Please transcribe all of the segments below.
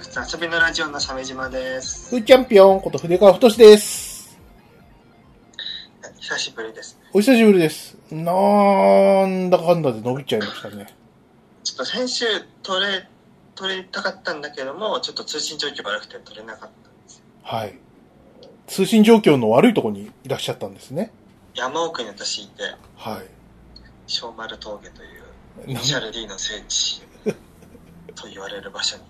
アマゾンプロダクツ遊びのラジオの鮫島です。ふーチャンピオンこと筆川太です。久しぶりです。お久しぶりです。なんだかんだで伸びちゃいましたね。ちょっと先週撮れ、撮りたかったんだけども、ちょっと通信状況悪くて撮れなかったんですよ。はい。通信状況の悪いところにいらっしゃったんですね。山奥に私いて、は小丸峠という、シャル D の聖地と言われる場所に、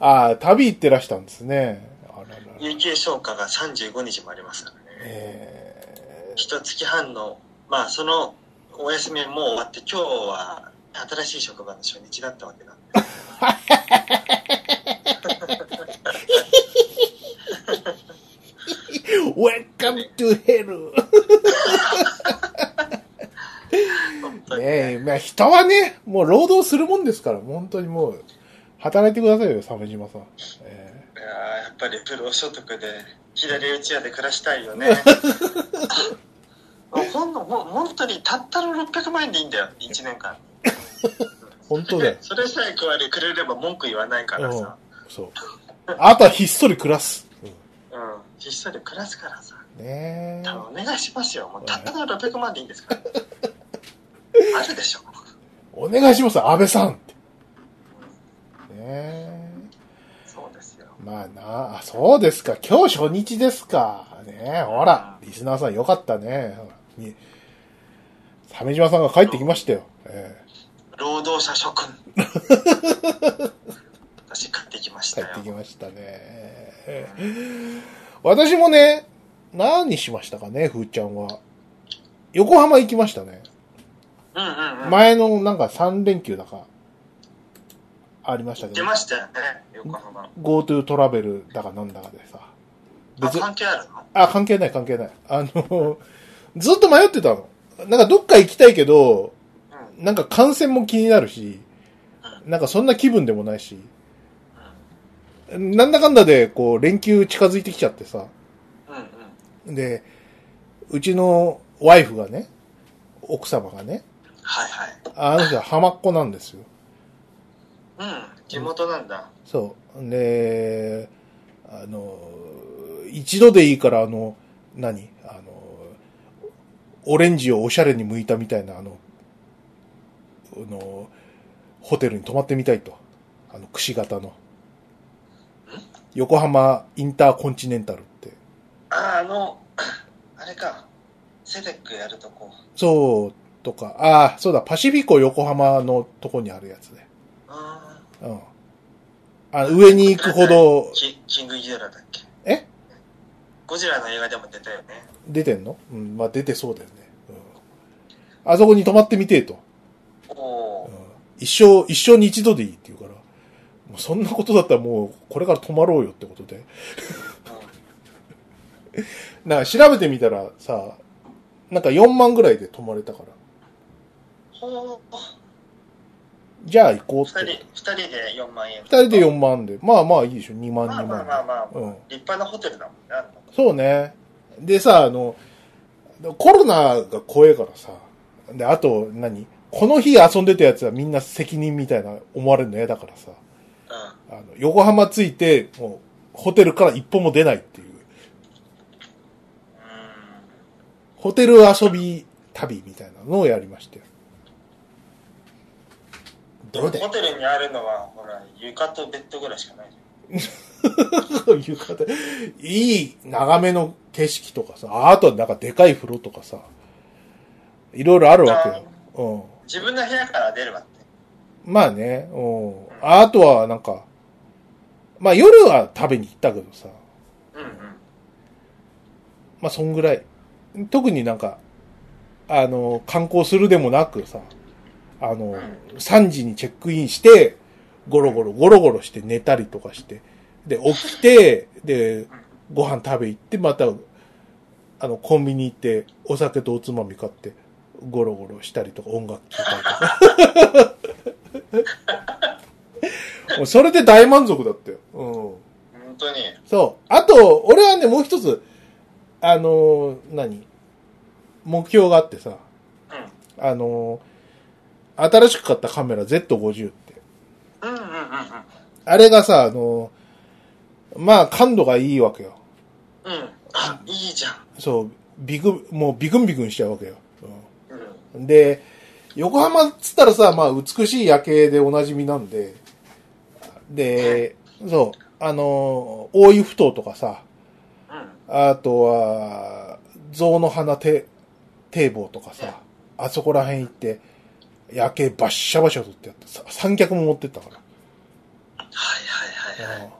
ああ、旅行ってらしたんですね。あららら。有給消化が35日もありますからね。え一月半の、まあそのお休みも終わって、今日は新しい職場の初日だったわけなんで。ー、Welcome to hell! ねえ、まあ人はね、もう労働するもんですから、本当にもう、働いてくださいよ、鮫島さん。えいやーやっぱり不労所得で左打ち屋で暮らしたいよね もうほんのもう本当にたったの600万円でいいんだよ1年間ー 本当だよ。それさえ加えてくれれば文句言わないからさ、そう。あとはひっそり暮らす。うん、ひっそり暮らすからさねえ。お願いしますよもうたったの600万でいいんですからあるでしょお願いします、安倍さん。ねえ。そうですよまあなあ、そうですか。今日初日ですか。ねえ、ほら、リスナーさんよかったね。に鮫島さんが帰ってきましたよ。え労働者諸君 私買ってきましえたよ帰ってきましたね。ええ私もね、何しましたかね、ふーちゃんは。横浜行きましたね。うんうんうん前のなんか3連休だか、ありましたけど、出ましたよね横浜 GoTo トラベルだかなんだかでさ。あ関係あるの？あ、関係ない関係ない。あの、ずっと迷ってたの。なんかどっか行きたいけど、うんなんか感染も気になるし、なんかそんな気分でもないし、なんだかんだでこう連休近づいてきちゃってさ、うんうんで、うちのワイフがね、奥様がね、はいはいあの人は浜っ子なんですよ。うん地元なんだそう。で、あの、一度でいいから、あの、何？あの、オレンジをおしゃれに剥いたみたいな、あの、あの、ホテルに泊まってみたいと。あの、くし形の。横浜インターコンチネンタルって。あああの あれかセデックやるとこそう、とか、ああ、そうだ、パシフィコ横浜のとこにあるやつで。あうん。あ上に行くほど。ー、キキングギドラだっけ？え？ゴジラの映画でも出たよね。出てんの？うん、まあ出てそうだよね。うん。あそこに泊まってみてえと。おおうん。一生、一生に一度でいいって言うから、もうそんなことだったらもう、これから泊まろうよってことで。なんか調べてみたらさ、なんか4万ぐらいで泊まれたから、ほうじゃあ行こうって。二人で4万円二人で4万で、まあまあいいでしょ、2万2まあまあ万。まあまあ、うん。立派なホテルだもんねそうね。でさ、あの、コロナが怖えからさ、で、あと何？この日遊んでたやつはみんな責任みたいな思われるの嫌だからさ、うんあの、横浜着いて、もう、ホテルから一歩も出ないっていう。ホテル遊び旅みたいなのをやりましたよ。どうでホテルにあるのはほら床とベッドぐらいしかないじそういいい眺めの景色とかさ、あとはなんかでかい風呂とかさ、いろいろあるわけよ。うん。ゃん自分の部屋から出るわってまあね、うん。あとはなんか、まあ夜は食べに行ったけどさ、うんうんまあそんぐらい。特になんか、あの、観光するでもなくさ、あの、3時にチェックインして、ゴロゴロ、ゴロゴロして寝たりとかして、で、起きて、で、ご飯食べ行って、また、あの、コンビニ行って、お酒とおつまみ買って、ゴロゴロしたりとか、音楽聴いたりとか。もうそれで大満足だったよ。うん。本当にそう。あと、俺はね、もう一つ、あのー何？目標があってさ、うんあのー新しく買ったカメラ Z50 って。うんうんうんうんあれがさ、あの、まあ感度がいいわけよ。うん。あ、いいじゃん。そう、ビク、もうビクンビクンしちゃうわけよ。うん。うんで、横浜っつったらさ、まあ美しい夜景でおなじみなんで、で、そう、あの、大湯ふ頭とかさ、うん。あとは、象の花堤堤防とかさ、あそこら辺行って、夜景バッシャバシャ撮ってやって、さ三脚も持ってったから。はいはいはいはい。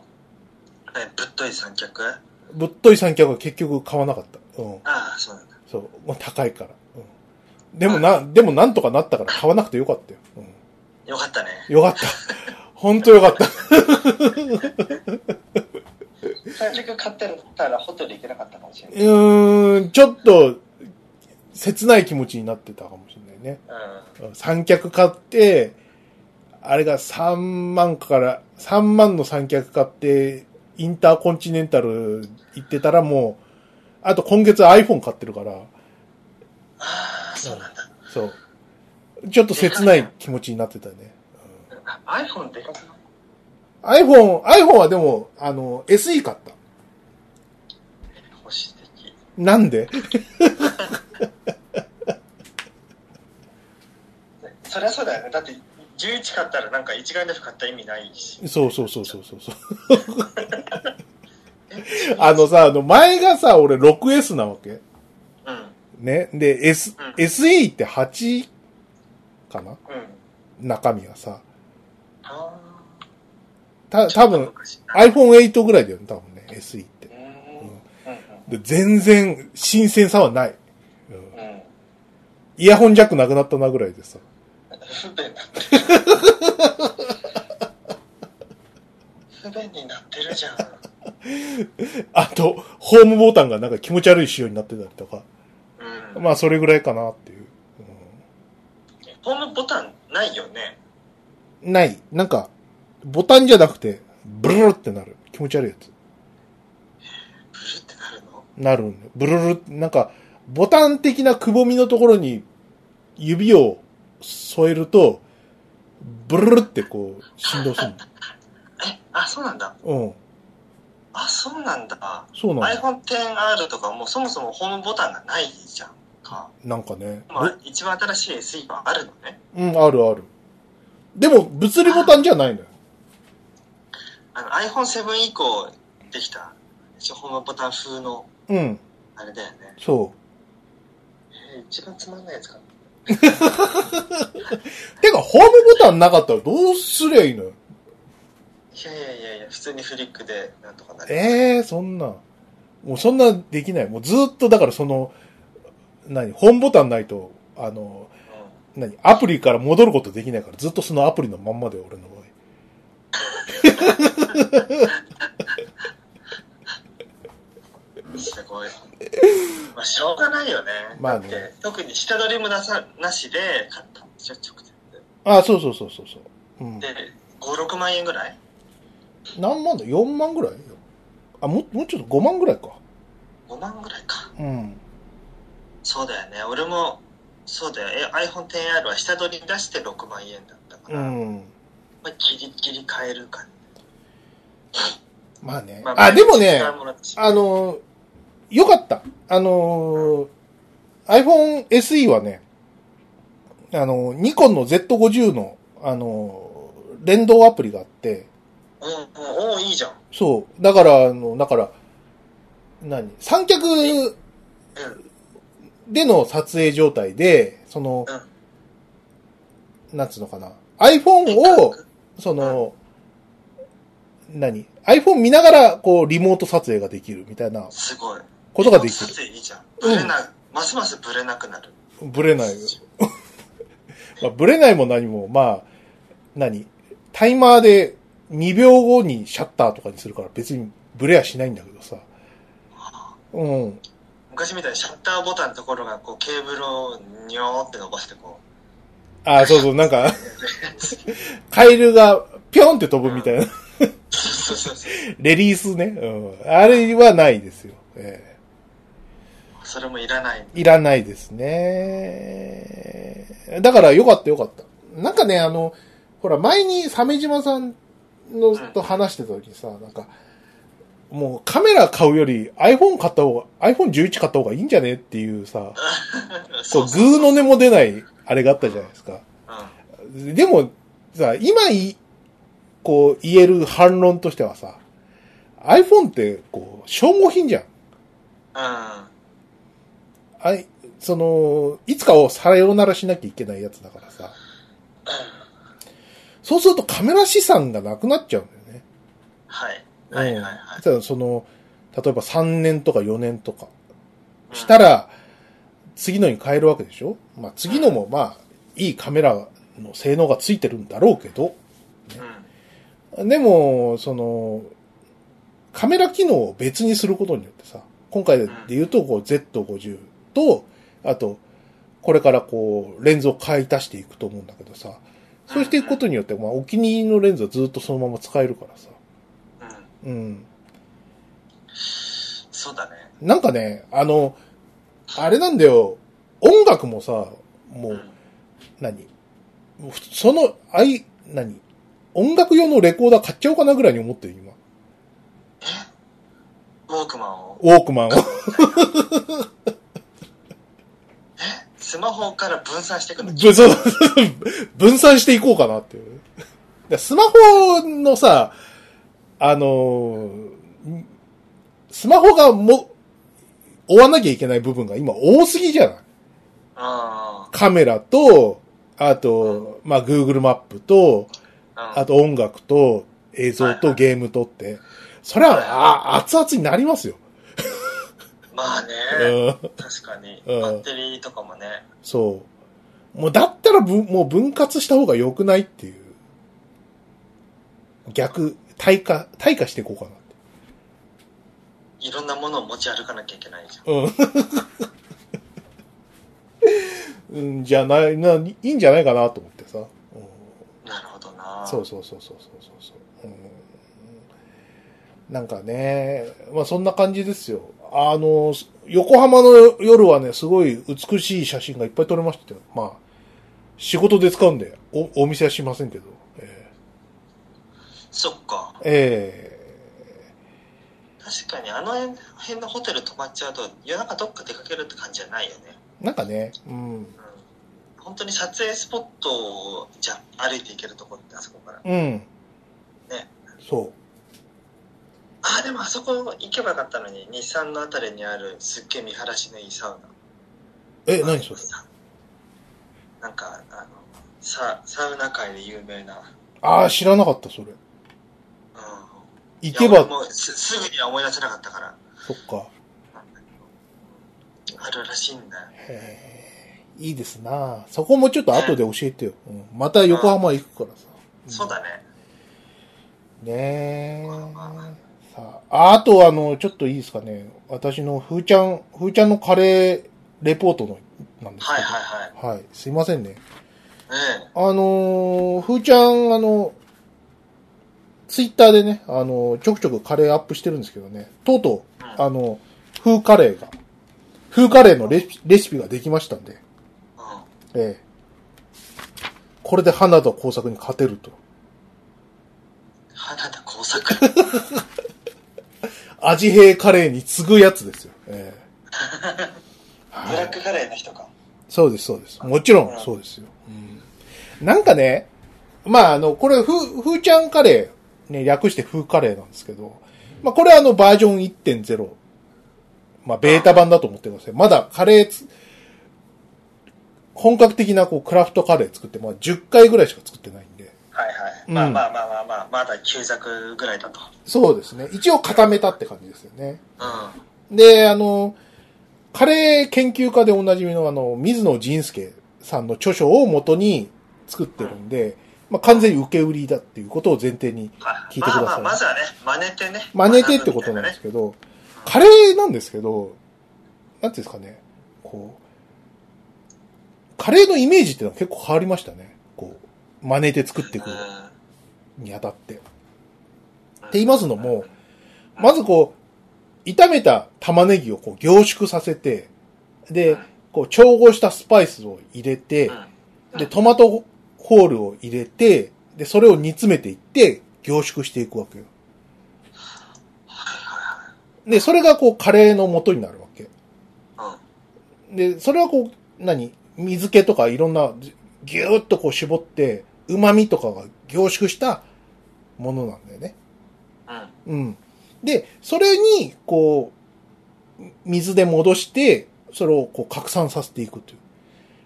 えぶっとい三脚？あぶっとい三脚は結局買わなかった。うん。あ、そうなんだ。そう。もう高いから。うん。でもな、でもなんとかなったから買わなくてよかったよ。うよかったね。ん。よかった。本当よかった。三脚買ってたらホテル行けなかったかもしれない。うーん、ちょっと、切ない気持ちになってたかもしれないね。うん。うん三脚買って、あれが3万から、3万の三脚買って、インターコンチネンタル行ってたらもう、あと今月 iPhone 買ってるから、ああ、そうなんだ。そう。ちょっと切ない気持ちになってたね。あ iPhone でかくない？iPhone、iPhone はでも、あの、SE 買った。保守的。なんで そりゃそうだって、11買ったらなんか一眼レフ買った意味ないし。そうそうそうそうそうそう。あのさ、あの前がさ、俺 6S なわけ。うん。ね。で、S、うん SE って8かな？うん。中身がさ。あた、あ。多分、昔 iPhone8 ぐらいだよね、多分ね、SE って。うん。うん。で全然新鮮さはない。うん。イヤホンジャックなくなったなぐらいでさ。不便になってる。不便になってるじゃん。あと、ホームボタンがなんか気持ち悪い仕様になってたりとか。うん。まあ、それぐらいかなっていう。ホームボタンないよね。うんない。なんか、ボタンじゃなくて、ブルルってなる。気持ち悪いやつ。ブルってなるの？なるん。ブルルなんか、ボタン的なくぼみのところに指を添えると、ブルルってこう、振動するの。え、あ、そうなんだ。うん。あ、そうなんだ。そうなんだ。iPhone XR とかもそもそもホームボタンがないじゃんか。なんかね。まあ、一番新しい SE はあるのね。うん、あるある。でも、物理ボタンじゃないのよ。あの iPhone7 以降できた、一応ホームボタン風の、うん、あれだよね。そえー一番つまんないやつかな。う。てか、ホームボタンなかったらどうすりゃいいのよ？いやいやいやいや、普通にフリックでなんとかなる。ええー、そんな。もうそんなできない。もうずっと、だからその、何、ホームボタンないと、あの、何、アプリから戻ることできないから、ずっとそのアプリのまんまで、俺の場合。うん、すごい。まあ、しょうがないよね。まあね特に下取りもなさ、なしで買ったんでしょ、直接あそうそうそうそうそう。うん。で。で、5、6万円ぐらい？何万だ ?4 万ぐらいあ、もう、もうちょっと5万ぐらいか。?5 万ぐらいか。うん。そうだよね。俺も、そうだよ。え iPhone XR は下取り出して6万円だったから、うん。まあ、ギリギリ買えるか、まあね。まあ、でもね、あの、よかった。あの、iPhone SE はね、あの、ニコンの Z50 の、あの、連動アプリがあって、うん、うん、おおいいじゃん。そう。だから、あの、だから、何？三脚うん。での撮影状態で、その、なんつうのかな？iPhone を、その、何 ?iPhone 見ながら、こう、リモート撮影ができるみたいなすごい。ことができる。いいじゃん。ブレな、ますますブレなくなる。ブレない。まあ、ブレないも何も、まあ、何？タイマーで2秒後にシャッターとかにするから別にブレはしないんだけどさ。うん。昔みたいにシャッターボタンのところがこうケーブルをニョーって伸ばしてこあ、そうそう、なんか、う。カエルがぴょんって飛ぶみたいな。レリースね。うん。あれはないですよ。えそれもいらない。えいらないですね。だからよかったよかった。なんかね、あの、ほら、前に鮫島さんのと話してた時にさ、なんか、もうカメラ買うより iPhone 買った方が、iPhone11 買った方がいいんじゃねっていうさ、こう、グーの音も出ない、あれがあったじゃないですか。うん。でも、さ、今い、こう、言える反論としてはさ、iPhone って、こう、消耗品じゃん。うん。あい、その、いつかをさようならしなきゃいけないやつだからさ。そうするとカメラ資産がなくなっちゃうんだよね。はい。はいはいはい。ただその、例えば3年とか4年とかしたら、次のに変えるわけでしょ？まあ次のもまあ、いいカメラの性能がついてるんだろうけど、うん。でも、その、カメラ機能を別にすることによってさ、今回で言うと、こう Z50 と、あと、これからこう、レンズを買い足していくと思うんだけどさ、そうしていくことによって、まあ、お気に入りのレンズはずっとそのまま使えるからさ。うん。うん。そうだね。なんかね、あの、あれなんだよ、音楽もさ、もう、うん。何？その、あい、何？音楽用のレコーダー買っちゃおうかなぐらいに思ってる、今。ウォークマンを。ウォークマンを。スマホから分散していくの。ぶそう 分散していこうかなっていう。でスマホのさ、あのースマホがも、追わなきゃいけない部分が今多すぎじゃない？あカメラと、あと、まあ、Google マップと、あ。あと音楽と映像とゲームとって、それは、あ、熱々になりますよ。まあね。うん確かに。うんバッテリーとかもね。そう。もうだったらぶもう分割した方が良くないっていう。逆、対価、対価していこうかなって。いろんなものを持ち歩かなきゃいけないじゃん。うん。うん、じゃない、な、いいんじゃないかなと思ってさ。うんなるほどな。そうそうそうそうそうそうそう、うん。なんかね、まあそんな感じですよ。あの、横浜の夜はね、すごい美しい写真がいっぱい撮れましたよ。まあ、仕事で使うんで、お、お見せはしませんけど。えそっか。ええ確かにあの辺のホテル泊まっちゃうと夜中どっか出かけるって感じじゃないよね。えなんかね、うん。うん。本当に撮影スポットをじゃあ歩いていけるとこってあそこから。うん。ね。そああ、でもあそこ行けばよかったのに、日産のあたりにあるすっげえ見晴らしのいいサウナ。う。え、何それ？なんか、あの、ササウナ界で有名な。ああ、知らなかった、それ。うん。行けばもうすすぐには思い出せなかったから。そっか。あるらしいんだよ。へえ、いいですなそこもちょっと後で教えてよ。うん、また横浜行くからさ。そうだね。ねえ。さあ、あとあの、ちょっといいですかね。私のふーちゃん、ふーちゃんのカレーレポートの、なんですけど。はいはいはい。はい。すいませんね。ねあのー、ふーちゃん、あの、ツイッターでね、あの、ちょくちょくカレーアップしてるんですけどね、とうとう、あの、風カレーが、風カレーのレシレシピができましたんで、え。うん。ええ。これで花田工作に勝てると。花田工作？味変カレーに次ぐやつですよ。ええ。は いブラックカレーの人か。そうです、そうです。もちろん、そうですよ。うん、なんかね、まあ、あの、これ、ふ、ふーちゃんカレー、ね、略してふーカレーなんですけど、まあ、これはあの、バージョン1.0、まあ、ベータ版だと思ってください。まだカレーつ、本格的なこう、クラフトカレー作って、まあ、10回ぐらいしか作ってないはいはい。うんまあまあまあまあまあ、まだ旧作ぐらいだと。そうですね。一応固めたって感じですよね。うん。で、あの、カレー研究家でおなじみのあの、水野仁介さんの著書を元に作ってるんで、まあ、完全に受け売りだっていうことを前提にはい聞いてくださいまあまあ、まずはね、真似てね。真似てってことなんですけけど、カレーなんですけど、なんていうんですかね、こう、カレーのイメージっていうのは結構変わりましたね。真似て作っていくにあたって。って言いますのも、まずこう、炒めた玉ねぎをこう凝縮させて、で、こう調合したスパイスを入れて、で、トマトホールを入れて、で、それを煮詰めていって、凝縮していくわけよ。で、それがこう、カレーの元になるわけ。うん。で、それはこう、何？水気とかいろんな、ぎゅーっとこう絞って、旨味とかが凝縮したものなんだよね。うん。うん。で、それに、こう、水で戻して、それをこう拡散させていくという。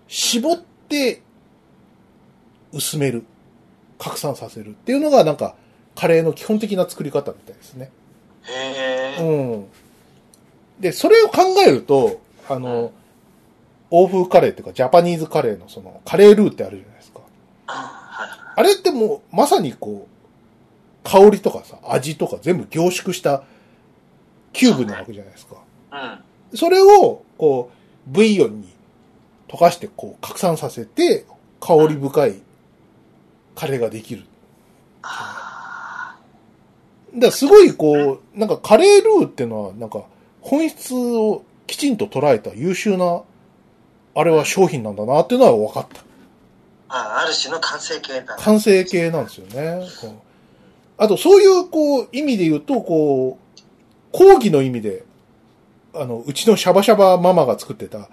絞って、薄める。拡散させるっていうのがなんか、カレーの基本的な作り方みたいですね。へえ。うん。で、それを考えると、あの、欧風カレーっていうか、ジャパニーズカレーのその、カレールーってあるじゃないですか。あれってもう、まさにこう、香りとかさ、味とか全部凝縮したキューブなわけじゃないですか。い。うん。それを、こう、ブイヨンに溶かして、こう、拡散させて、香り深いカレーができる。あだからすごい、こう、なんかカレールーっていうのは、なんか、本質をきちんと捉えた優秀な、あれは商品なんだなっていうのは分かった。あ。あある種の完成形だ。完成形なんですよね。あと、そういう、こう、意味で言うと、こう、講義の意味で、あの、うちのシャバシャバママが作ってた、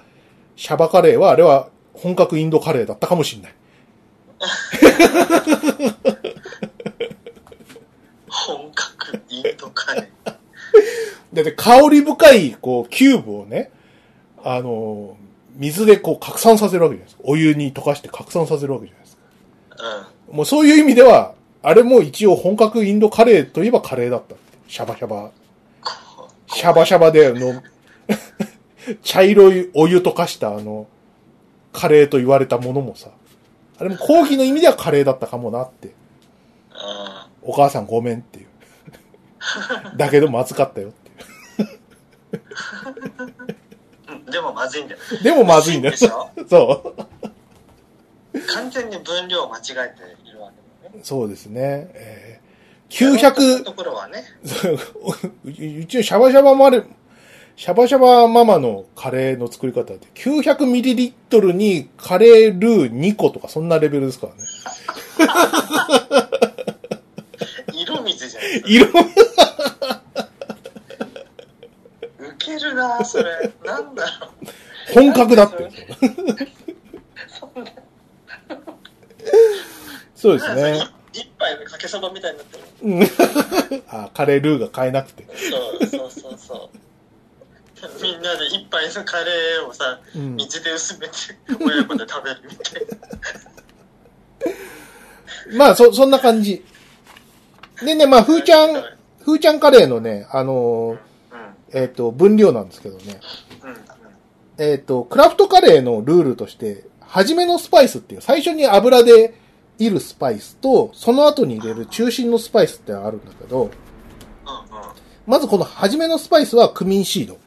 シャバカレーは、あれは本格インドカレーだったかもしれない。本格インドカレー。だって、香り深い、こう、キューブをね、あの、水でこう、拡散させるわけじゃないですか。お湯に溶かして拡散させるわけじゃないですか。うん。もうそういう意味では、あれも一応本格インドカレーといえばカレーだったって。シャバシャバ。こシャバシャバで、あの、茶色いお湯溶かしたあの、カレーと言われたものもさ、あれも講義の意味ではカレーだったかもなって。あお母さんごめんっていう。だけどまずかったよっていうん でもまずいんだよ。う。でもまずいんだよ。でしょ？そう。完全に分量を間違えているわけだよね。そうですね。えー、やろうと900した、ところはね。そうちのシャバシャバまで、シャバシャバママのカレーの作り方って900ミリリットルにカレールー2個とかそんなレベルですからね。色水じゃん。色、るなそれ。なんだろう。本格だって。そんな。そうですね。一杯でかけそばみたいになってる。うんあ、カレールーが買えなくて。そうそうそうそう。みんなで一杯のカレーをさ、うん水で薄めて親子で食べるみたいな。まあ、そ、そんな感じ。でね、まあ、ふーちゃん、ふーちゃんカレーのね、あのーうん。えっ、と、分量なんですけどね。えっ、と、クラフトカレーのルールとして、初めのスパイスっていう、最初に油でいるスパイスと、その後に入れる中心のスパイスってあるんだけど。まずこの初めのスパイスはクミンシード。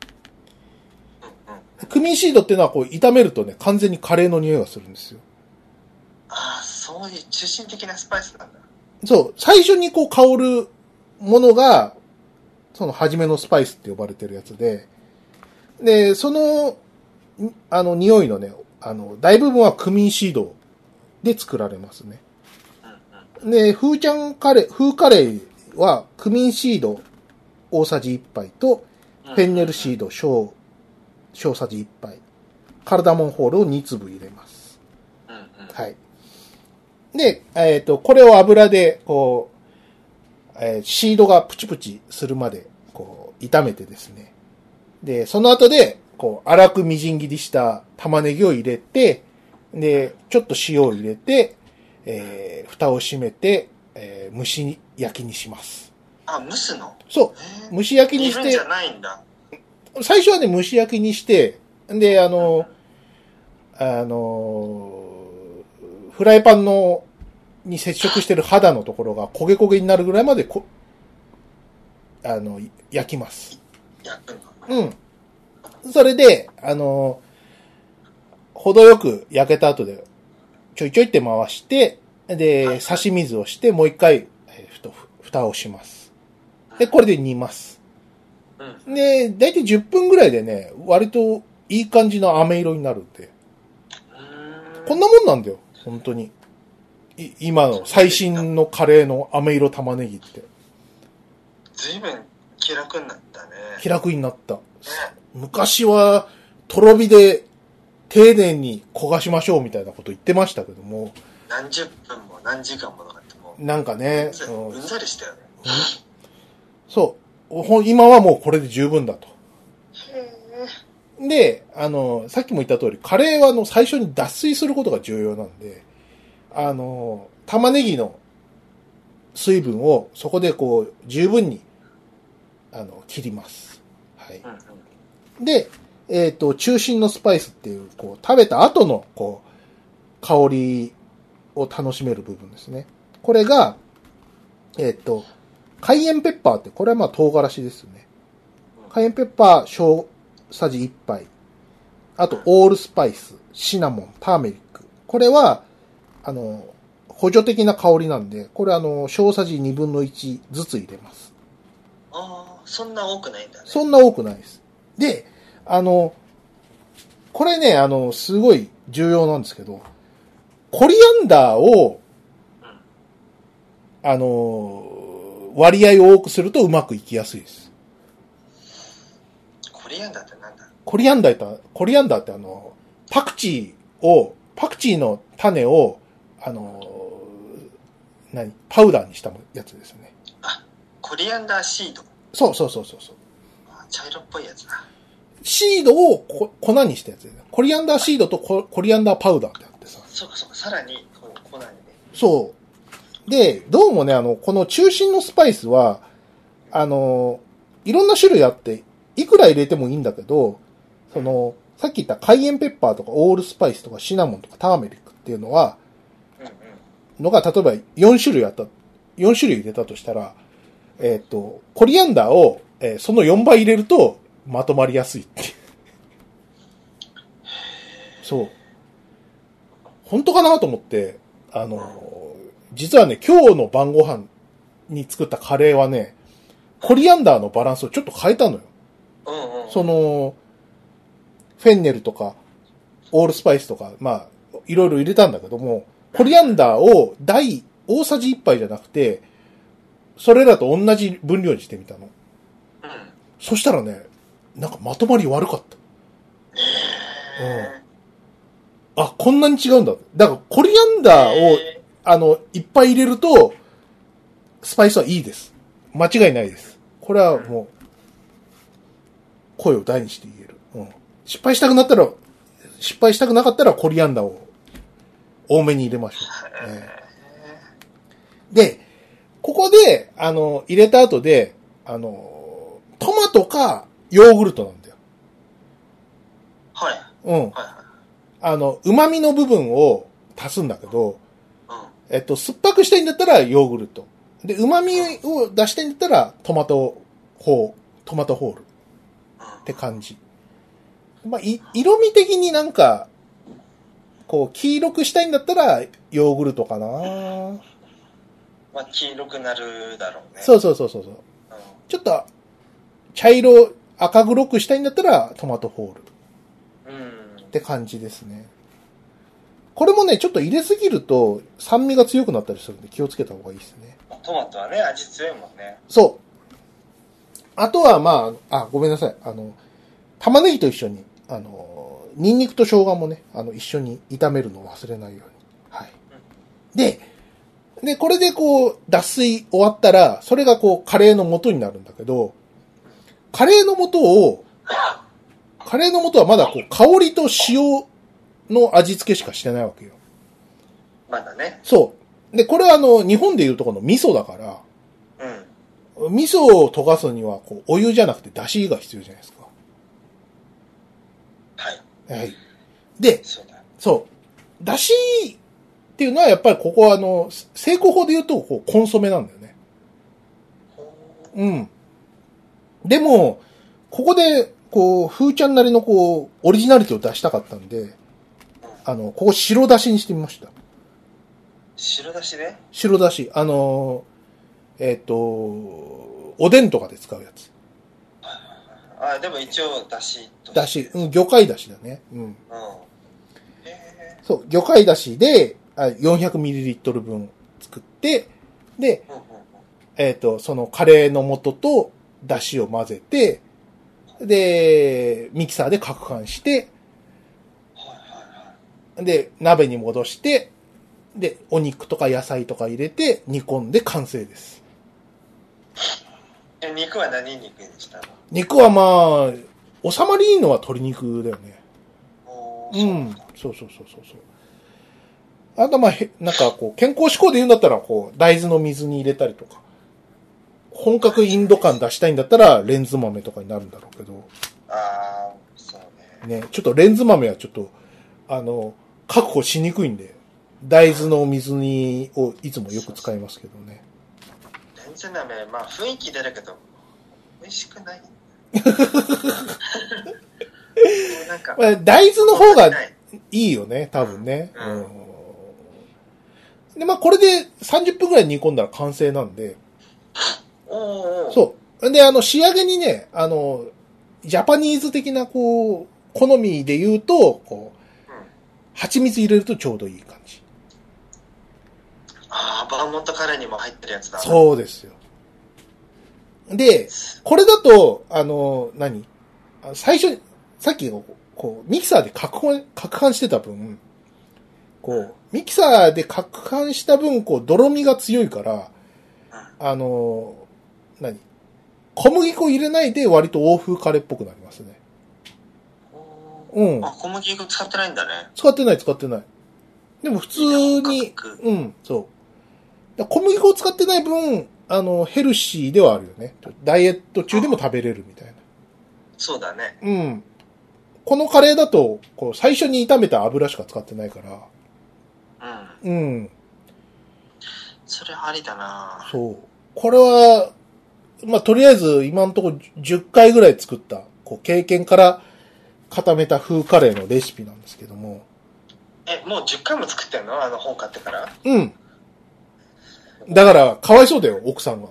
うん。クミンシードっていうのはこう炒めるとね、完全にカレーの匂いがするんですよ。ああ、そういう中心的なスパイスなんだ。そう、最初にこう香るものが、その初めのスパイスって呼ばれてるやつで、で、その、んあの匂いのね、あの、大部分はクミンシードで作られますね。で、フーちゃんカレー、フーカレーはクミンシード大さじ1杯と、フェンネルシード小、小さじ1杯、カルダモンホールを2粒入れます。はい。で、えっ、と、これを油で、こう、えーシードがプチプチするまで、こう、炒めてですね。で、その後で、こう、粗くみじん切りした玉ねぎを入れて、で、ちょっと塩を入れて、えー蓋を閉めて、えー蒸し焼きにします。あ、蒸すの？そう。蒸し焼きにして煮るんじゃ、ないんだ。最初はね、蒸し焼きにして、で、あの、あの、フライパンの、に接触してる肌のところが焦げ焦げになるぐらいまでこ、あの、焼きます。焼くの。うん。それで、あの、程よく焼けた後で、ちょいちょいって回して、で、差し水をして、もう一回、えーふと、蓋をします。で、これで煮ます。うん。で、だいたい10分ぐらいでね、割といい感じの飴色になるんで。こんなもんなんだよ、本当に。い今の最新のカレーの飴色玉ねぎって。ずいぶん気楽になったね。気楽になった。昔は、とろ火で丁寧に焦がしましょうみたいなこと言ってましたけども、何十分も何時間もとかってもう、なんかね、ううんんざりしたよね。そう。今はもうこれで十分だと。へで、あの、さっきも言った通り、カレーはあの、最初に脱水することが重要なんで、あの、玉ねぎの水分をそこでこう、十分に、あの、切ります。はい。で、えっ、と、中心のスパイスっていう、こう、食べた後の、こう、香りを楽しめる部分ですね。これが、えっ、と、カイエンペッパーって、これはまあ唐辛子ですよね。カイエンペッパー小さじ1杯。あと、オールスパイス、シナモン、ターメリック。これは、あの、補助的な香りなんで、これあの、小さじ2分の1ずつ入れます。ああ、そんな多くないんだね。そんな多くないです。で、あの、これね、あの、すごい重要なんですけど、コリアンダーを、うんあの、割合を多くするとうまくいきやすいです。コリアンダーってなんだ？コリアンダーって、コリアンダーってあの、パクチーを、パクチーの種を、あの、何パウダーにしたやつですよね。コリアンダーシード。そうそうそうそう茶色っぽいやつだ。シードをこ粉にしたやつですね。コリアンダーシードとココリアンダーパウダーってあってさ。そうかそうか、さらに、こう、粉にね。そう。で、どうもね、あの、この中心のスパイスは、あの、いろんな種類あって、いくら入れてもいいんだけど、その、さっき言ったカイエンペッパーとかオールスパイスとかシナモンとかターメリックっていうのは。のが、例えば4種類あった、4種類入れたとしたら、えっ、と、コリアンダーを、えーその4倍入れると、まとまりやすいって。そう。本当かなと思って、あの、実はね、今日の晩ご飯に作ったカレーはね、コリアンダーのバランスをちょっと変えたのよ。うんうん。その、フェンネルとか、オールスパイスとか、まあ、いろいろ入れたんだけども、コリアンダーを大、大さじ1杯じゃなくて、それらと同じ分量にしてみたの。うん。そしたらね、なんかまとまり悪かった。へあ、こんなに違うんだ。だから、コリアンダーを、へあの、いっぱい入れると、スパイスはいいです。間違いないです。これはもう、声を大にして言える。うん。失敗したくなったら、失敗したくなかったらコリアンダーを多めに入れましょう。ええで、ここで、あの、入れた後で、あの、トマトかヨーグルトなんだよ。はい。うん。はいはあの、旨味の部分を足すんだけど、い。うん。えっと、酸っぱくしたいんだったらヨーグルト。で、旨味を出したいんだったらトマトホー、トマトホールって感じ。まあ、い、色味的になんか、こう、黄色くしたいんだったらヨーグルトかなまあ、黄色くなるだろうね。そうそうそうそうそう。うん。ちょっと、茶色、赤黒くしたいんだったらトマトホールうん。って感じですね。これもね、ちょっと入れすぎると酸味が強くなったりするんで気をつけた方がいいですね。トマトはね、味強いもんね。そう。あとは、まあ、あ、ごめんなさい。あの、玉ねぎと一緒に、あの、ニンニクと生姜もね、あの、一緒に炒めるのを忘れないように。はい。で、で、これでこう、脱水終わったら、それがこう、カレーの素になるんだけど、カレーの素を、カレーの素はまだこう、香りと塩の味付けしかしてないわけよ。まだね。そう。で、これはあの、日本でいうとこの味噌だから、うん。味噌を溶かすには、こう、お湯じゃなくて出汁が必要じゃないですか。はい。はい。で、そうだ。そう。出汁っていうのは、やっぱりここはあの、成功法で言うと、こう、コンソメなんだよね。うん。でも、ここで、こう、ふーちゃんなりのこう、オリジナリティを出したかったんで、あの、ここ白出しにしてみました。白だしね。白出し。あの、えっ、と、おでんとかで使うやつ。あ、でも一応、だしと。出汁。うん、魚介出汁だね。うん。うん。へそう、魚介出汁で、あ 400ml 分作って、で、うんうんうんえっ、と、そのカレーの素と出汁を混ぜて、で、ミキサーで攪拌して、はいはいはい。で、鍋に戻して、で、お肉とか野菜とか入れて煮込んで完成です。え、肉は何肉にしたの？肉はまあ、収まりいいのは鶏肉だよね。うん。そうそうそうそうそう。あとまあ、へなんかこう、健康志向で言うんだったら、こう、大豆の水に入れたりとか。本格インド感出したいんだったら、レンズ豆とかになるんだろうけど。ああ、そうね。ね、ちょっとレンズ豆はちょっと、あの、確保しにくいんで、大豆の水煮をいつもよく使いますけどね。レンズ鍋、まあ雰囲気出るけど、美味しくない。なんか、まあ大豆の方がないいいよね、多分ね。うんうんで、まあこれで30分くらい煮込んだら完成なんで、そう。で、あの、仕上げにね、あの、ジャパニーズ的な、こう、好みで言うと、こう、うん蜂蜜入れるとちょうどいい。ああ、バーモントカレーにも入ってるやつだ。う。そうですよ。で、これだと、あの、何？あ最初に、さっきの、こう、ミキサーで攪拌、攪拌してた分、こう、ミキサーで攪拌した分、こう、泥みが強いから、あの、何？小麦粉入れないで割と欧風カレーっぽくなりますね。うんあ、小麦粉使ってないんだね。使ってない、使ってない。でも普通にうん、そう。小麦粉を使ってない分、あの、ヘルシーではあるよね。ダイエット中でも食べれるみたいな。そうだね。うん。このカレーだと、こう、最初に炒めた油しか使ってないから、うん。うん、それありだなそう。これは、まあ、とりあえず今のところ10回ぐらい作った、こう、経験から固めた風カレーのレシピなんですけども、え、もう10回も作ってんの？あの本買ってから。うん。だから、かわいそうだよ、奥さんが。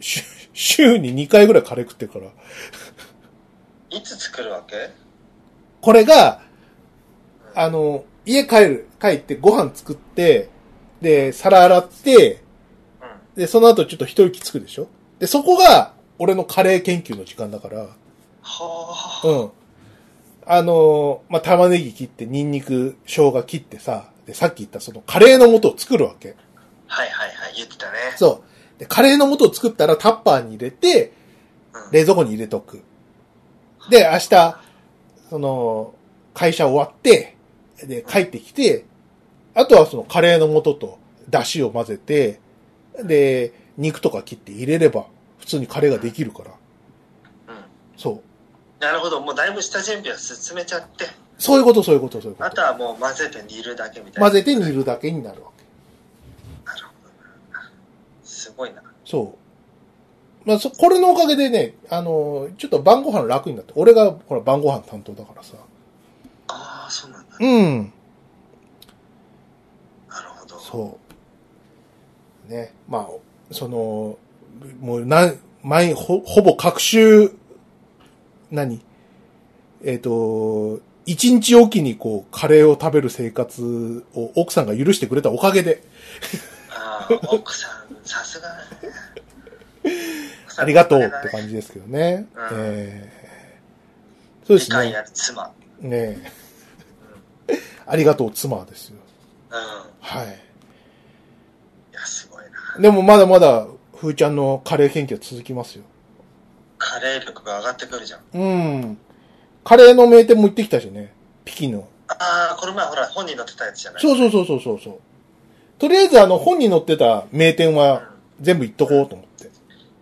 週週に2回ぐらいカレー食ってるから。いつ作るわけ？これが、あの、家帰る、帰ってご飯作って、で、皿洗って、うん。で、その後ちょっと一息つくでしょ？で、そこが、俺のカレー研究の時間だから、はあ。うん。あの、まあ、玉ねぎ切って、ニンニク、生姜切ってさ、で、さっき言ったそのカレーの素を作るわけ。はいはいはい、言ってたね。そう。で、カレーの素を作ったらタッパーに入れて、うん。冷蔵庫に入れとく。で、明日、その、会社終わって、で、帰ってきて、あとはそのカレーの素と出汁を混ぜて、で、肉とか切って入れれば、普通にカレーができるから。うん。そう。なるほど、もうだいぶ下準備は進めちゃって、そういうこと、そういうこと、そういうこと。あとはもう混ぜて煮るだけみたいな。混ぜて煮るだけになるわ。すごいな。そう。まあ、そ、これのおかげでね、あの、ちょっと晩ご飯楽になって、俺が、ほら、晩ご飯担当だからさ。ああ、そうなんだ。うん。なるほど。そう。ね。まあ、その、もう、な、毎、ほ、ほぼ各週、何？えっ、と、一日おきにこう、カレーを食べる生活を奥さんが許してくれたおかげで、ああ、奥さん、さすがだね。ありがとうって感じですけどね。うんえーそうですね理解あ。る妻。ねえ。ありがとう、妻ですよ。うん。はい。いや、すごいな。でもまだまだ、ふーちゃんのカレー研究は続きますよ。カレー力が上がってくるじゃん。うん。カレーの名店も行ってきたしね。ピキの。ああ、この前ほら、本に載ってたやつじゃない？そうそうそうそうそうそう。とりあえずあの本に載ってた名店は全部行っとこうと思って。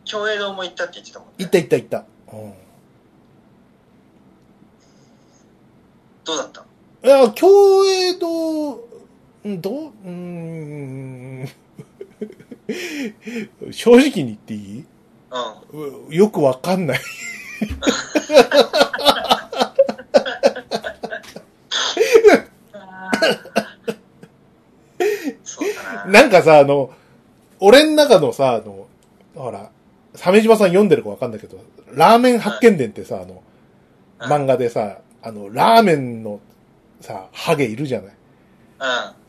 共栄堂も行ったって言ってたもん、ね。行った行った行った。うん。どうだった？いや、共栄堂、んどう、うーん。正直に言っていい？うん。うよくわかんない。そうだな。なんかさ、あの、俺ん中のさ、あの、ほら、鮫島さん読んでるかわかんないけど、ラーメン発見伝ってさ、あの、漫画でさ、あの、ラーメンのさ、ハゲいるじゃない？うん。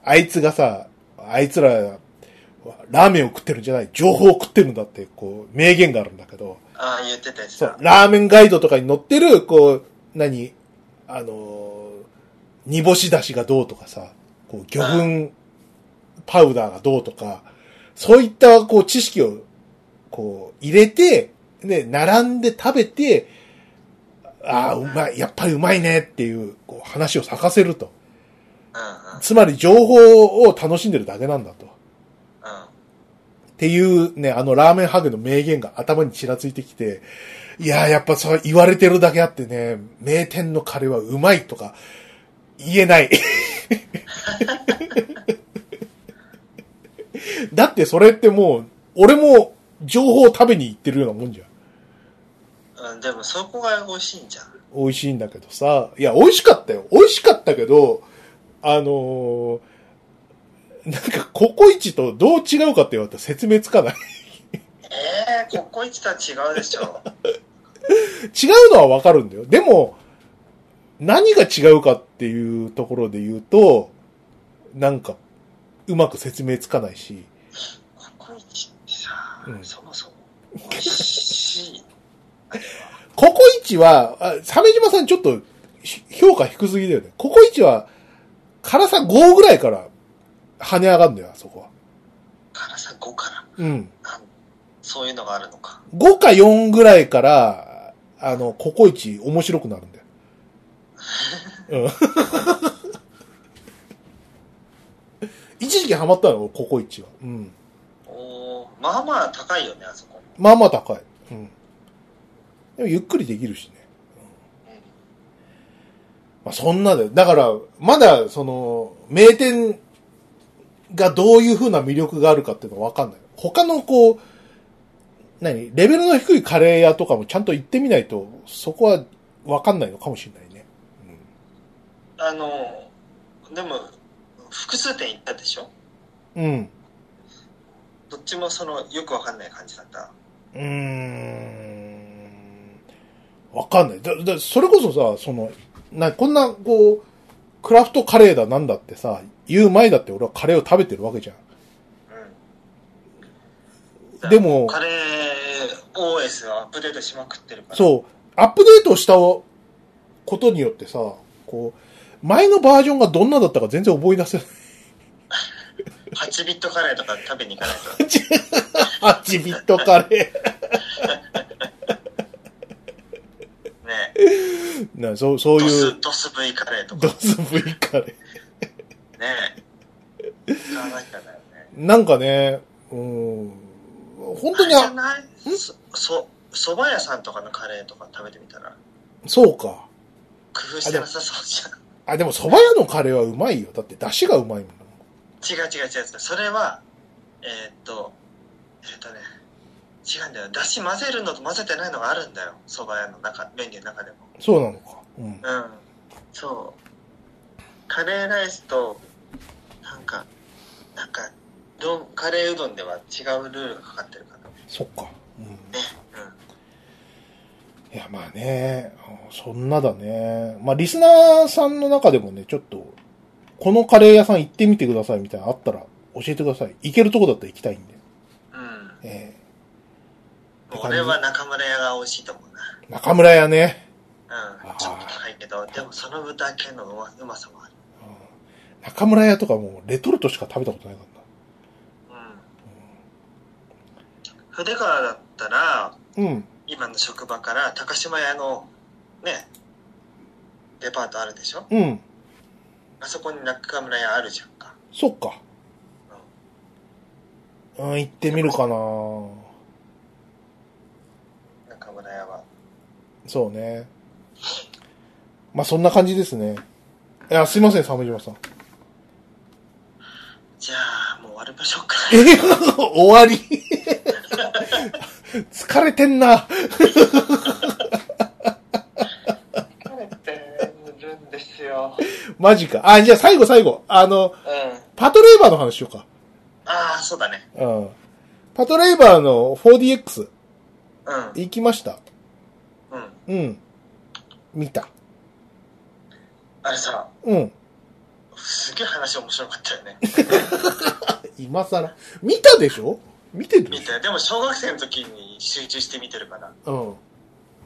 あいつがさ、あいつらはラーメンを食ってるんじゃない、情報を食ってるんだって、こう、名言があるんだけど、ああ、言ってたやつだ。、そうラーメンガイドとかに載ってる、こう、何、あのー煮干し出しがどうとかさ、こう、魚粉パウダーがどうとか、そういった、こう、知識を、こう、入れて、で、並んで食べて、ああ、うまい、やっぱりうまいねっていう、こう、話を咲かせると。つまり、情報を楽しんでるだけなんだと。うん。っていうね、あのラーメンハゲの名言が頭にちらついてきて、いやーやっぱそう言われてるだけあってね、名店のカレーはうまいとか言えない。だってそれってもう、俺も情報を食べに行ってるようなもんじゃん。うん、でもそこが美味しいんじゃん。美味しいんだけどさ、いや、美味しかったよ。美味しかったけど、あのーなんか、ココイチとどう違うかって言われたら説明つかない。ええー、ココイチとは違うでしょ。違うのはわかるんだよ。でも、何が違うかっていうところで言うと、なんか、うまく説明つかないし、ココイチってさ、うんそもそも美味しい。ココイチは、あ鮫島さんちょっとひ評価低すぎだよね。ココイチは、辛さ5ぐらいから跳ね上がるんだよ、あそこは。辛さ5から。うんそういうのがあるのか。5か4ぐらいから、あの、ココイチ面白くなるんだよ。うん。一時期ハマったの、ココイチは。うん。おーまあまあ高いよね、あそこ。まあまあ高い。うん。でもゆっくりできるしね。まあそんなで。だから、まだ、その、名店がどういう風な魅力があるかっていうのはわかんない。他のこう、何レベルの低いカレー屋とかもちゃんと行ってみないと、そこはわかんないのかもしれないね。あの、でも、複数店行ったでしょ？うん。うん。どっちもその、よくわかんない感じだった。うーん。わかんない。だ、だ、それこそさ、その、な、こんな、こう、クラフトカレーだなんだってさ、言う前だって俺はカレーを食べてるわけじゃん。うん。でもカレー OS をアップデートしまくってるから。そう、アップデートしたことによってさ、こう、前のバージョンがどんなだったか全然覚え出せない。8ビットカレーとか食べに行かないと。8ビットカレねー。なそう、そうドいうス、、ドス V カレーとか。ドス V カレね使わなきゃだよね。ー。なんかね、うん、本当にあ、あそ、そ、蕎麦屋さんとかのカレーとか食べてみたら、そうか。工夫してなさそうじゃん。あ、でも蕎麦屋のカレーはうまいよ。だって出汁がうまいもん。違う違う違う違う。それは、えーっと、えーっとね、違うんだよ。だし混ぜるのと混ぜてないのがあるんだよ。蕎麦屋の中、メニューの中でも。そうなのか。うん。うん。そう。カレーライスと、なんか、なんか、どんカレーうどんでは違うルールがかかってるかな。ね。そっか。うん。うん。いや、まあね、そんなだね。まあ、リスナーさんの中でもね、ちょっと、このカレー屋さん行ってみてくださいみたいなのあったら教えてください。行けるとこだったら行きたいんで。うん。え俺は中村屋が美味しいと思うな。ー中村屋ね。うん。ちょっと高いけど、でもそのだけのうまうまさもある。うん中村屋とかもうレトルトしか食べたことないからうん。筆川だったら、な。うん。今の職場から高島屋のね、デパートあるでしょ？うん。あそこに中村屋あるじゃんか。そっか。うん、行ってみるかな中村屋は。そうね。まあ、そんな感じですね。いや、すいません、鮫島さん。じゃあ、もう終わりましょうか。え 終わり 疲れてんな。疲れてるんですよ。マジか。あ、じゃあ最後最後。あの、うん。パトレーバーの話しようか。ああ、そうだね。うん。パトレーバーの 4DX うん。行きました？うん。うん。見た。あれさ、うん。すげえ話面白かったよね。今更。見たでしょ？見てる見て。でも小学生の時に集中して見てるから、うん。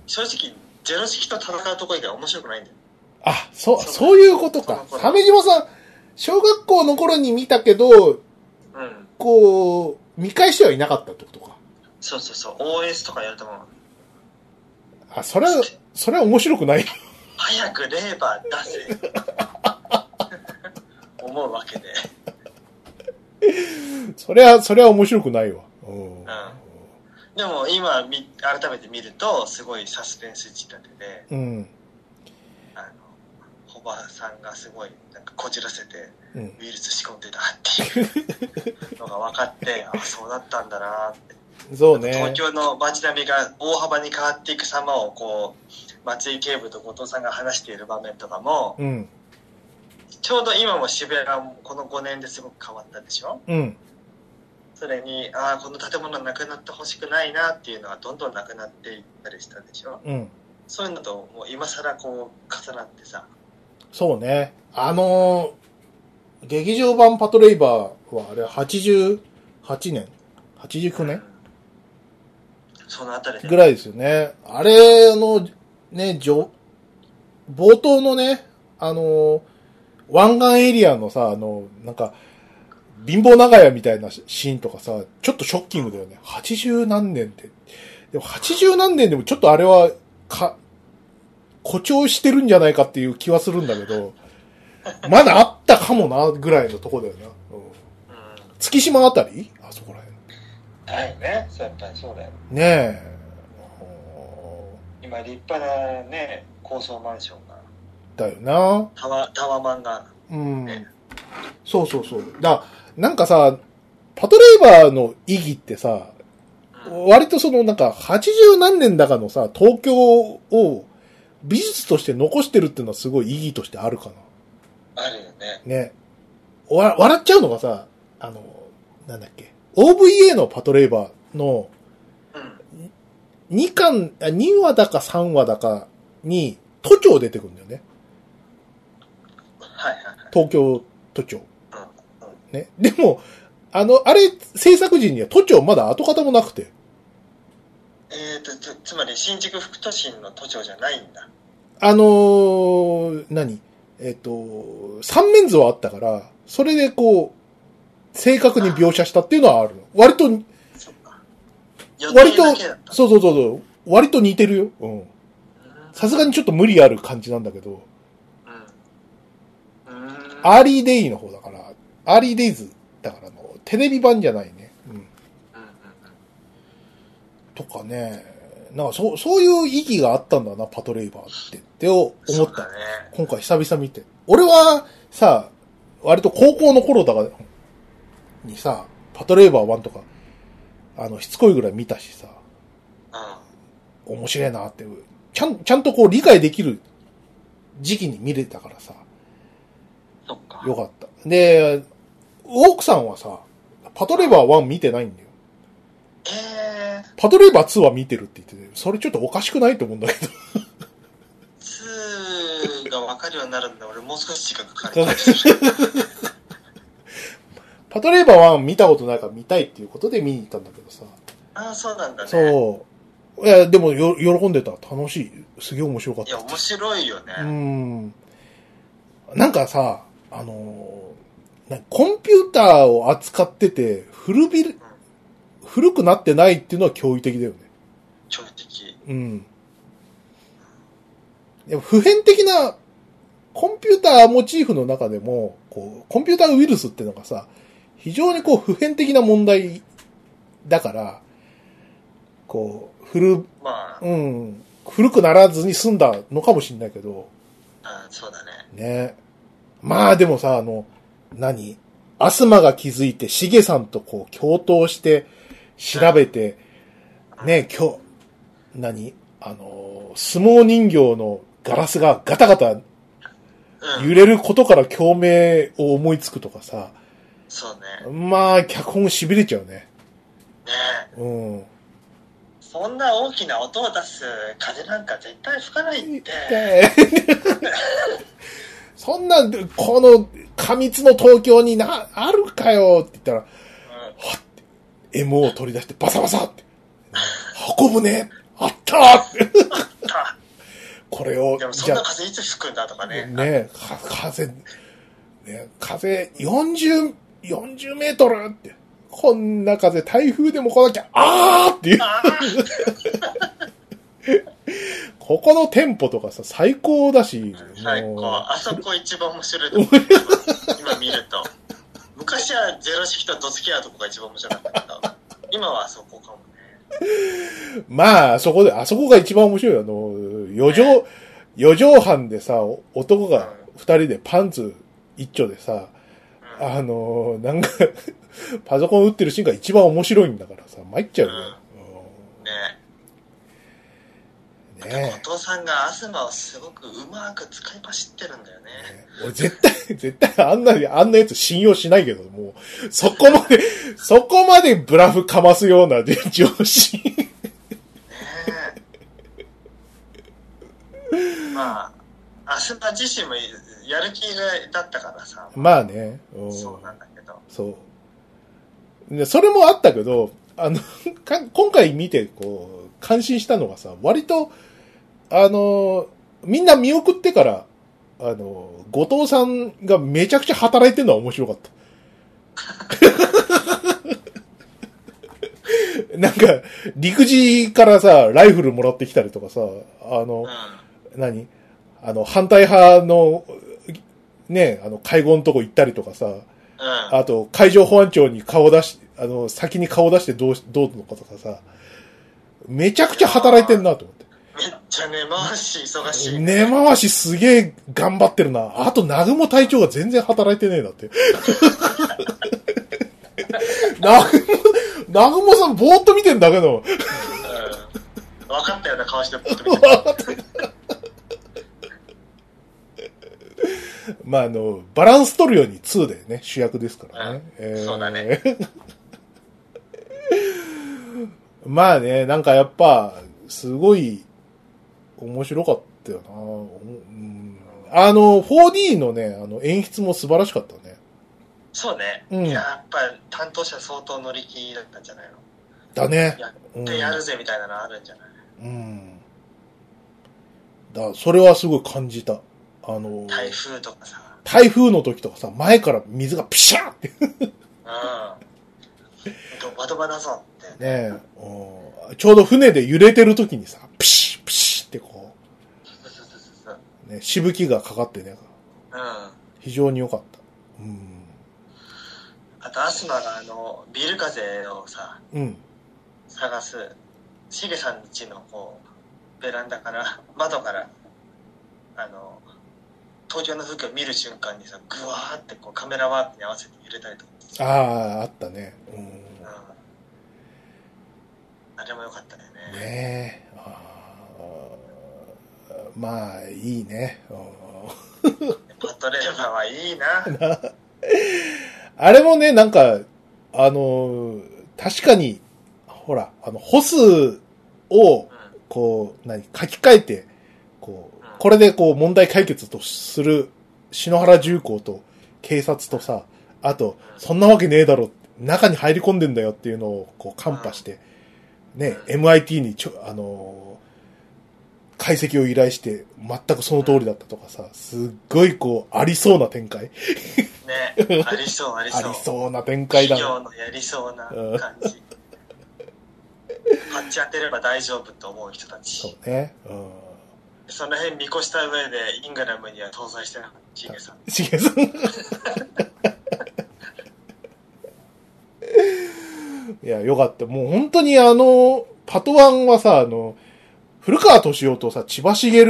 正直、ゼロ式と戦うとこ以外面白くないんだよ。あ、そう、そういうことか鮫島さん、小学校の頃に見たけど、うん。こう、見返してはいなかったってことか。そうそうそう。OS とかやるともう、あ、それは、それは面白くない？早くレーバー出せ。思うわけで。それは、それは面白くないわ。うん。うん。でも今み、改めて見ると、すごいサスペンス仕立てで、うん。あの、ホバさんがすごい、なんかこじらせて、うん。ウイルス仕込んでたっていうのが分かって、あ、そうだったんだなって。そうね。東京の街並みが大幅に変わっていく様を、こう、松井警部と後藤さんが話している場面とかも、うん。ちょうど今も渋谷がこの5年ですごく変わったでしょ？うん。それに、ああ、この建物なくなってほしくないなっていうのがどんどんなくなっていったりしたでしょ？うん。そういうのと、もう今更こう、重なってさ、そうね。あのー劇場版パトレイバーはあれ88年 ?89 年？そのあたりで。ぐらいですよね。あれ、あの、ね、じょ、冒頭のね、あの、湾岸エリアのさ、あの、なんか、貧乏長屋みたいなシーンとかさ、ちょっとショッキングだよね。80何年って。でも80何年でもちょっとあれは、か、誇張してるんじゃないかっていう気はするんだけど、まだあったかもな、ぐらいのとこだよな。うん、うん。月島あたり？あそこら辺。はいね。そうやっぱりそうだよ。ねえ。今立派なね、高層マンションが、だよな。タワ、タワマンが、うんね。そうそうそう。だなんかさ、パトレイバーの意義ってさ、うん割とそのなんか80何年だかのさ、東京を美術として残してるっていうのはすごい意義としてあるかあるよね。な。ね。わ、笑っちゃうのがさ、あの、なんだっけ。OVA のパトレイバーのうん。2巻、あ2話だか3話だかに都庁出てくるんだよね。東京都庁。ね。でも、あの、あれ、制作時には都庁まだ跡形もなくて。えーと、つつまり新宿副都心の都庁じゃないんだ。あのー何？えっ、と、三面図はあったから、それでこう、正確に描写したっていうのはあるの。割と、割とそうそうそうそう、割と似てるよ。うん。うん。さすがにちょっと無理ある感じなんだけど。アーリーデイの方だから、アーリーデイズだからの、テレビ版じゃないね。うん。とかね、なんかそう、そういう意義があったんだな、パトレイバーって、って思っただ。ね。今回久々見て。俺はさ、割と高校の頃だから、にさ、パトレイバー1とか、あの、しつこいぐらい見たしさ、うん。面白いなって、ちゃん、ちゃんとこう理解できる時期に見れたからさ、そっか。よかった。で、奥さんはさ、パトレイバー1見てないんだよ。えー、パトレイバー2は見てるって言ってて、それちょっとおかしくないと思うんだけど。2が分かるようになるんだ。俺もう少し時間かかる。パトレイバー1見たことないから見たいっていうことで見に行ったんだけどさ。ああ、そうなんだね。そう。いや、でもよ、喜んでた。楽しい。すげえ面白かっいや、た。面白いよね。うん。なんかさ、あのーなコンピューターを扱ってて、古びる、古くなってないっていうのは驚異的だよね。超的。うん。普遍的な、コンピューターモチーフの中でも、こう、コンピューターウイルスっていうのがさ、非常にこう、普遍的な問題だから、こう、古、まあ、うん、古くならずに済んだのかもしれないけど、あそうだね。ね。まあでもさ、あの、何？アスマが気づいて、シゲさんとこう、共闘して、調べて、ね、今日、何？あの、相撲人形のガラスがガタガタうん。揺れることから共鳴を思いつくとかさ、そうね。まあ、脚本痺れちゃうね。ねうん。そんな大きな音を出す風なんか絶対吹かないって。でそんな、この過密の東京にな、あるかよって言ったら、MO を取り出してバサバサって。運ぶねあったーって。あこれをでも、そんな風いつ吹くんだとかあ、ね。ねか風、ね風40、40メートルって。こんな風、台風でも来なきゃ、あーっていう。あ ここのテンポとかさ、最高だし。あ、最高。あそこ一番面白いと思う。今見ると。昔はゼロ式とドツキアとこが一番面白かったけど、今はあそこかもね。まあ、そこで、あそこが一番面白いよ。あの、四畳、四畳半でさ、男が二人でパンツ一丁でさ、うんあの、なんか、パソコン打ってるシーンが一番面白いんだからさ、参っちゃうよ。ねうんね後藤さんが東をすごくうまく使い走ってるんだよね。え。俺絶対、絶対あんな、あんなやつ信用しないけど、もう、そこまで、そこまでブラフかますような上司。ねえまあ、東自身もやる気がだったからさ。まあね。うんそうなんだけど。そう。でそれもあったけど、あの、か今回見て、こう、感心したのがさ、割と、あの、みんな見送ってから、あの、後藤さんがめちゃくちゃ働いてるのは面白かった。なんか、陸自からさ、ライフルもらってきたりとかさ、あの、う何？あの、反対派の、ね、あの、会合のとこ行ったりとかさ、ん。うん。あと、海上保安庁に顔出し、あの、先に顔出してどうし、どうのかとかさ、めちゃくちゃ働いてんなと思って。めっちゃ根回し忙しい。根回しすげえ頑張ってるな。あと、南雲隊長が全然働いてねえなって。南雲、南雲さんぼーっと見てんだけど、うん。分かったような顔してポッと見て まあ、あの、バランス取るように2でね、主役ですからね。うんそうだね。まあね、なんかやっぱ、すごい、面白かったよな、うんあの、4D のね、あの、演出も素晴らしかったね。そうね。うんいややっぱり担当者相当乗り気だったんじゃないの？だね。やうんってやるぜみたいなのあるんじゃない？うん。だ、それはすごい感じた。あの、台風とかさ。台風の時とかさ、前から水がピシャーって。うん。ドバドバだぞって。ねうんちょうど船で揺れてる時にさ、ピシッピシッってこそうそうそうそうう、ね、しぶきがかかってね、うん。非常に良かった。うん。あと、アスマがあの、ビル風をさ、うん。探す、しげさん家のこう、ベランダから、窓から、あの、東京の風景を見る瞬間にさ、ぐわーってこうカメラワークに合わせて揺れたりとかああ、あったね。うん。うん。あれも良かったよね。ねえ。まあ、いいね。うんパトレーバーはいいな。あれもね、なんか、あの、確かに、ほら、あの、ホスを、うこう、何、書き換えて、こううん、これでこう問題解決とする篠原重工と警察とさ、あと、そんなわけねえだろ、中に入り込んでんだよっていうのをこう、カンパして、ね、MIT にちょ、あのー解析を依頼して、全くその通りだったとかさ、すっごいこう、ありそうな展開。ん。ね。ありそう、ありあそう。りそうな展開だな。企業のやりそうな感じ。パッチ当てれば大丈夫と思う人たち。そうね。うん。その辺見越した上で、イングラムには搭載してなかった、シゲさん。しげさん。いや、よかった。もう本当にあの、パトワンはさ、あの、古川敏夫とさ、千葉茂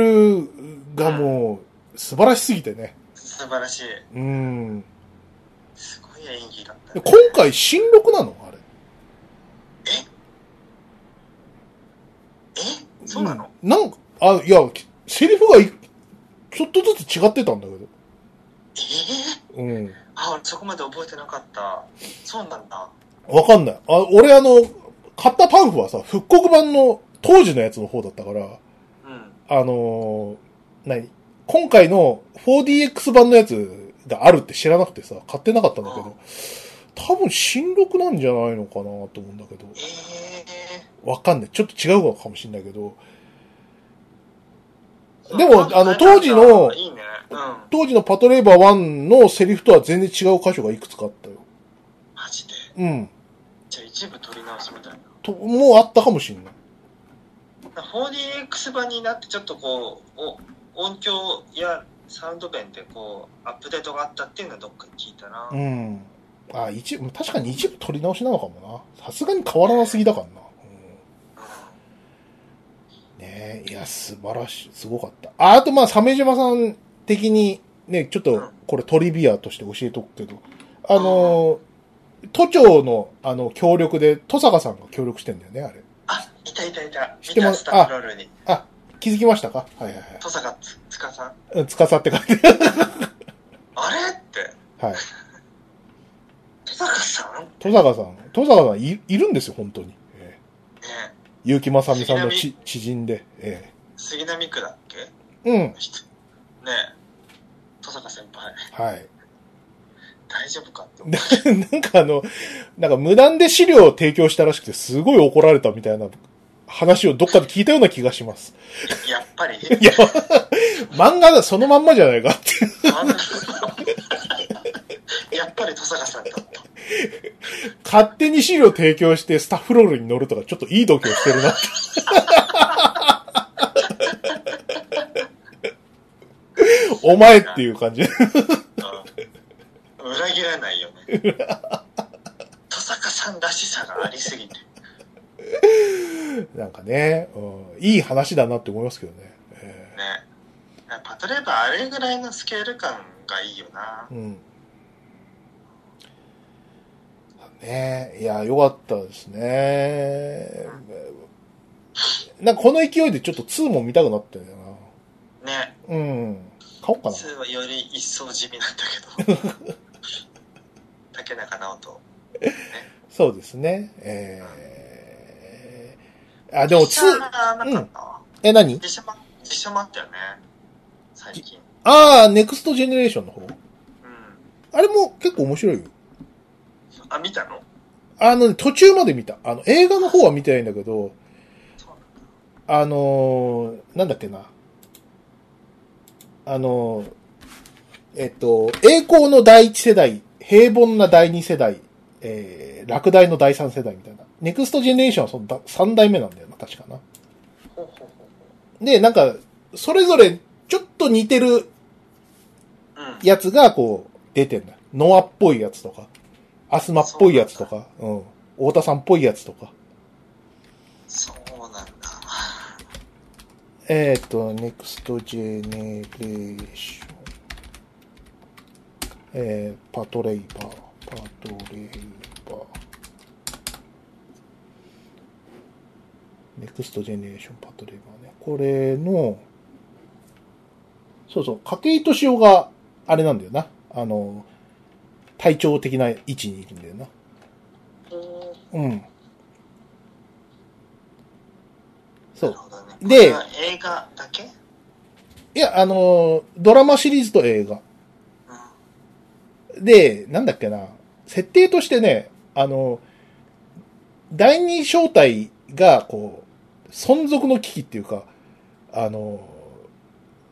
がもう、素晴らしすぎてね。素晴らしい。うん。すごい演技だった、でね。今回新録なの？あれ。え？そうなの、うんなんか、あ、いや、セリフがいちょっとずつ違ってたんだけど。ええ？うん。あ、俺そこまで覚えてなかった。そうなんだ。わかんない。あ、俺あの、買ったパンフはさ、復刻版の当時のやつの方だったから、うん。あのー何？今回の 4DX 版のやつがあるって知らなくてさ、買ってなかったんだけど、多分新録なんじゃないのかなと思うんだけど、えわかんない。ちょっと違うのかもしれないけど、ー。でもあの当時のいいね。うん。当時のパトレーバー1のセリフとは全然違う箇所がいくつかあったよ。マジで？うん。じゃあ一部取り直しみたいな。と、もうあったかもしれない。4DX 版になってちょっとこう、お音響やサウンド面でこう、アップデートがあったっていうのはどっかに聞いたな。うん。あ、一部、確かに一部取り直しなのかもな。さすがに変わらなすぎだからな。うん、ねえ、いや、素晴らしい、すごかった。あ、あとまあ、鮫島さん的に、ね、ちょっとうん、これトリビアとして教えとくけど、あの、都庁の、あの、協力で、戸坂さんが協力してんだよね、あれ。あ、いたいたいた。知ってます見たスタッフロールに。あ、気づきましたか？はいはいはい登坂つつかさん。うん。つかさって書いて あれって、はい。登坂さん？ね戸坂さん、戸坂さんいいるんですよ、本当に。ええ結城正美さんのち知人で。え杉並区だっけ？えうん。人ねえ。登坂先輩、はい。大丈夫かって。なんかあの、なんか無断で資料を提供したらしくて、すごい怒られたみたいな話をどっかで聞いたような気がします。やっぱり、いや、漫画だ、そのまんまじゃないかって やっぱり登坂さんだった。勝手に資料提供してスタッフロールに乗るとか、ちょっといい度胸してるなって。お前っていう感じ。うん裏切らないよね。登坂さんらしさがありすぎて。なんかね、うん、いい話だなって思いますけどね。えね。パトレーバーあれぐらいのスケール感がいいよなー。うん。ねいや、よかったですね。なんかこの勢いでちょっと2も見たくなったんだよね。な。うん。買おうかな。2はより一層地味なんだけど。竹中直人。そうですね。えー、あ、でも実写2、なかったわ。え、何？実写も、実写もあったよね。最近。ああ、ネクストジェネレーションの方？うん。あれも結構面白いよ。あ、見たの？あのね、途中まで見た。あの、映画の方は見てないんだけど、あのーなんだっけな。あのーえっと、栄光の第一世代、平凡な第二世代、えー、落第の第三世代みたいな。ネクストジェネレーションはそのだ三代目なんだよな、確かな。で、なんか、それぞれちょっと似てるうん。やつがこう、出てんだよ。ノアっぽいやつとか、アスマっぽいやつとか、うん。太田さんっぽいやつとか。そうなんだ。えっ、と、ネクストジェネレーション。えー、パトレイバー、パトレイバー。ネクストジェネレーションパトレイバーね。これの、そうそう、筧敏夫が、あれなんだよな。あの、体調的な位置にいるんだよな。ほうん。そうね。で映画だけ？いや、あの、ドラマシリーズと映画。うん。で、なんだっけな、設定としてね、あの、第二正体が、こう、存続の危機っていうか、あの、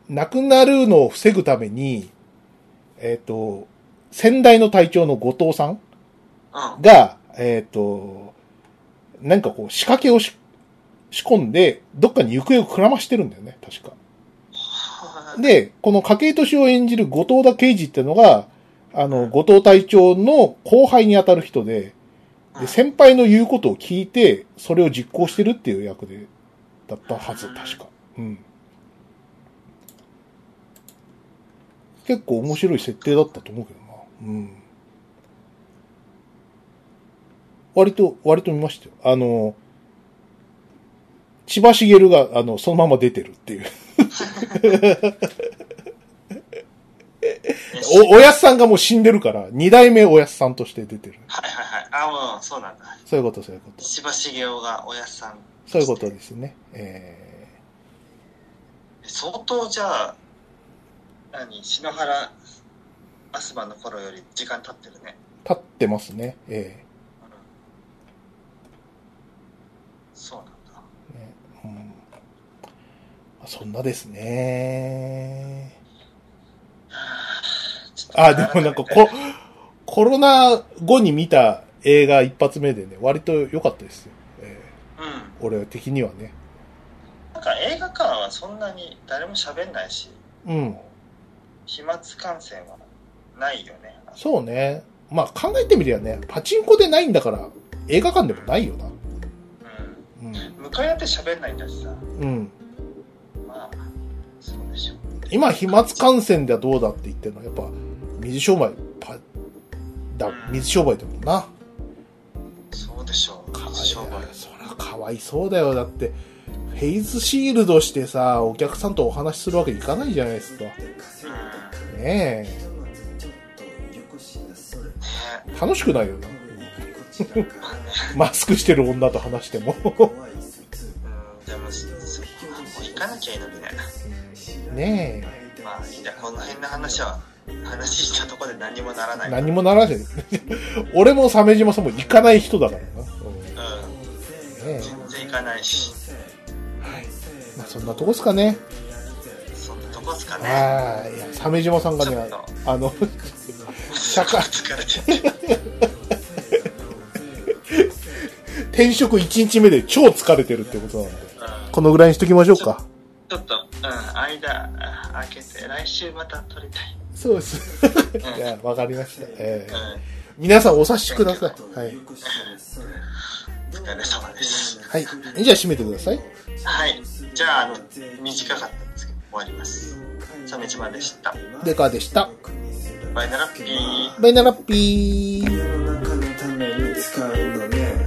亡くなるのを防ぐために、えっ、と、先代の隊長の後藤さんうん。が、えっ、と、なんかこう仕掛けをし仕込んで、どっかに行方をくらましてるんだよね、確か。はで、この筧敏夫を演じる後藤田刑事っていうのが、あの、後藤隊長の後輩に当たる人で、いで、先輩の言うことを聞いて、それを実行してるっていう役で、だったはず、確か。うん。結構面白い設定だったと思うけどな。うん。割と、割と見ましたよ。あの、千葉茂が、あの、そのまま出てるっていう。お、おやすさんがもう死んでるから、二代目おやすさんとして出てる。はいはいはい。あ、もう、そうなんだ。そういうこと、そういうこと。千葉茂雄がおやさん。そういうことですね。え相当じゃあ、何篠原アスマの頃より時間経ってるね。立ってますね。えそうなんだ。えねうんまあそんなですね。あ、でもなんかこ、コロナ後に見た映画一発目でね、割と良かったですよ。ええうん。俺的にはね。なんか映画館はそんなに誰も喋んないし、うん。飛沫感染はないよね。そうね。まあ考えてみりゃね、パチンコでないんだから、映画館でもないよな。うん。うん。向かい合って喋んないんだしさ。うん。まあ、そうでしょう。今、飛沫感染ではどうだって言ってるの？は、やっぱ、水商売、パ、だ、水商売だもんな。そうでしょう。かわい商売。そりゃかわいそうだよ。だって、フェイスシールドしてさ、お客さんとお話しするわけにいかないじゃないですか。ねうん。え。ね楽しくないよな。マスクしてる女と話しても。うん、でも、そもう行かなきゃいいのにね。ねまあ、いいんだ。この辺の話は、話したところで何もならえ。ない。何もならない。俺も鮫島さんも行かない人だからな。うんうん。ねえ。全然行かないし。はい。まあそんなとこっすかね。そんなとこっすかね。はい。いや、鮫島さんがねあの、社会。転職1日目で超疲れてるってことなんで。うんこのぐらいにしときましょうか。ちょっと、うん、間、あ空けて、来週また撮りたい。そうです。いや、わかりました。えーうん。皆さんお察しください。はい。お疲れ様です。はい。じゃあ締めてください。はい。じゃあ、あの、短かったんですけど、終わります。鮫島でした。デカでした。バイナラッピー。バイナラッピー。世の中のために使うのね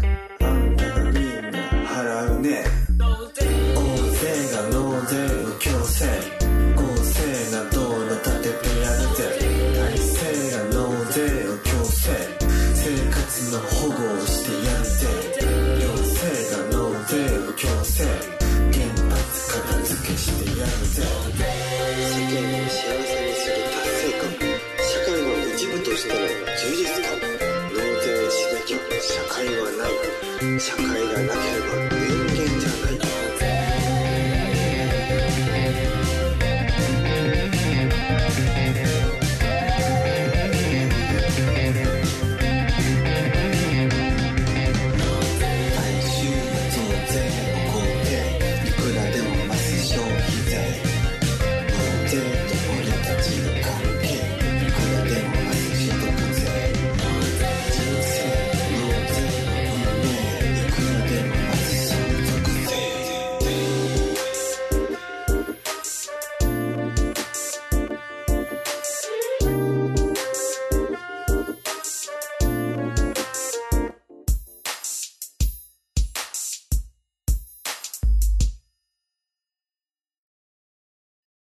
Sakura.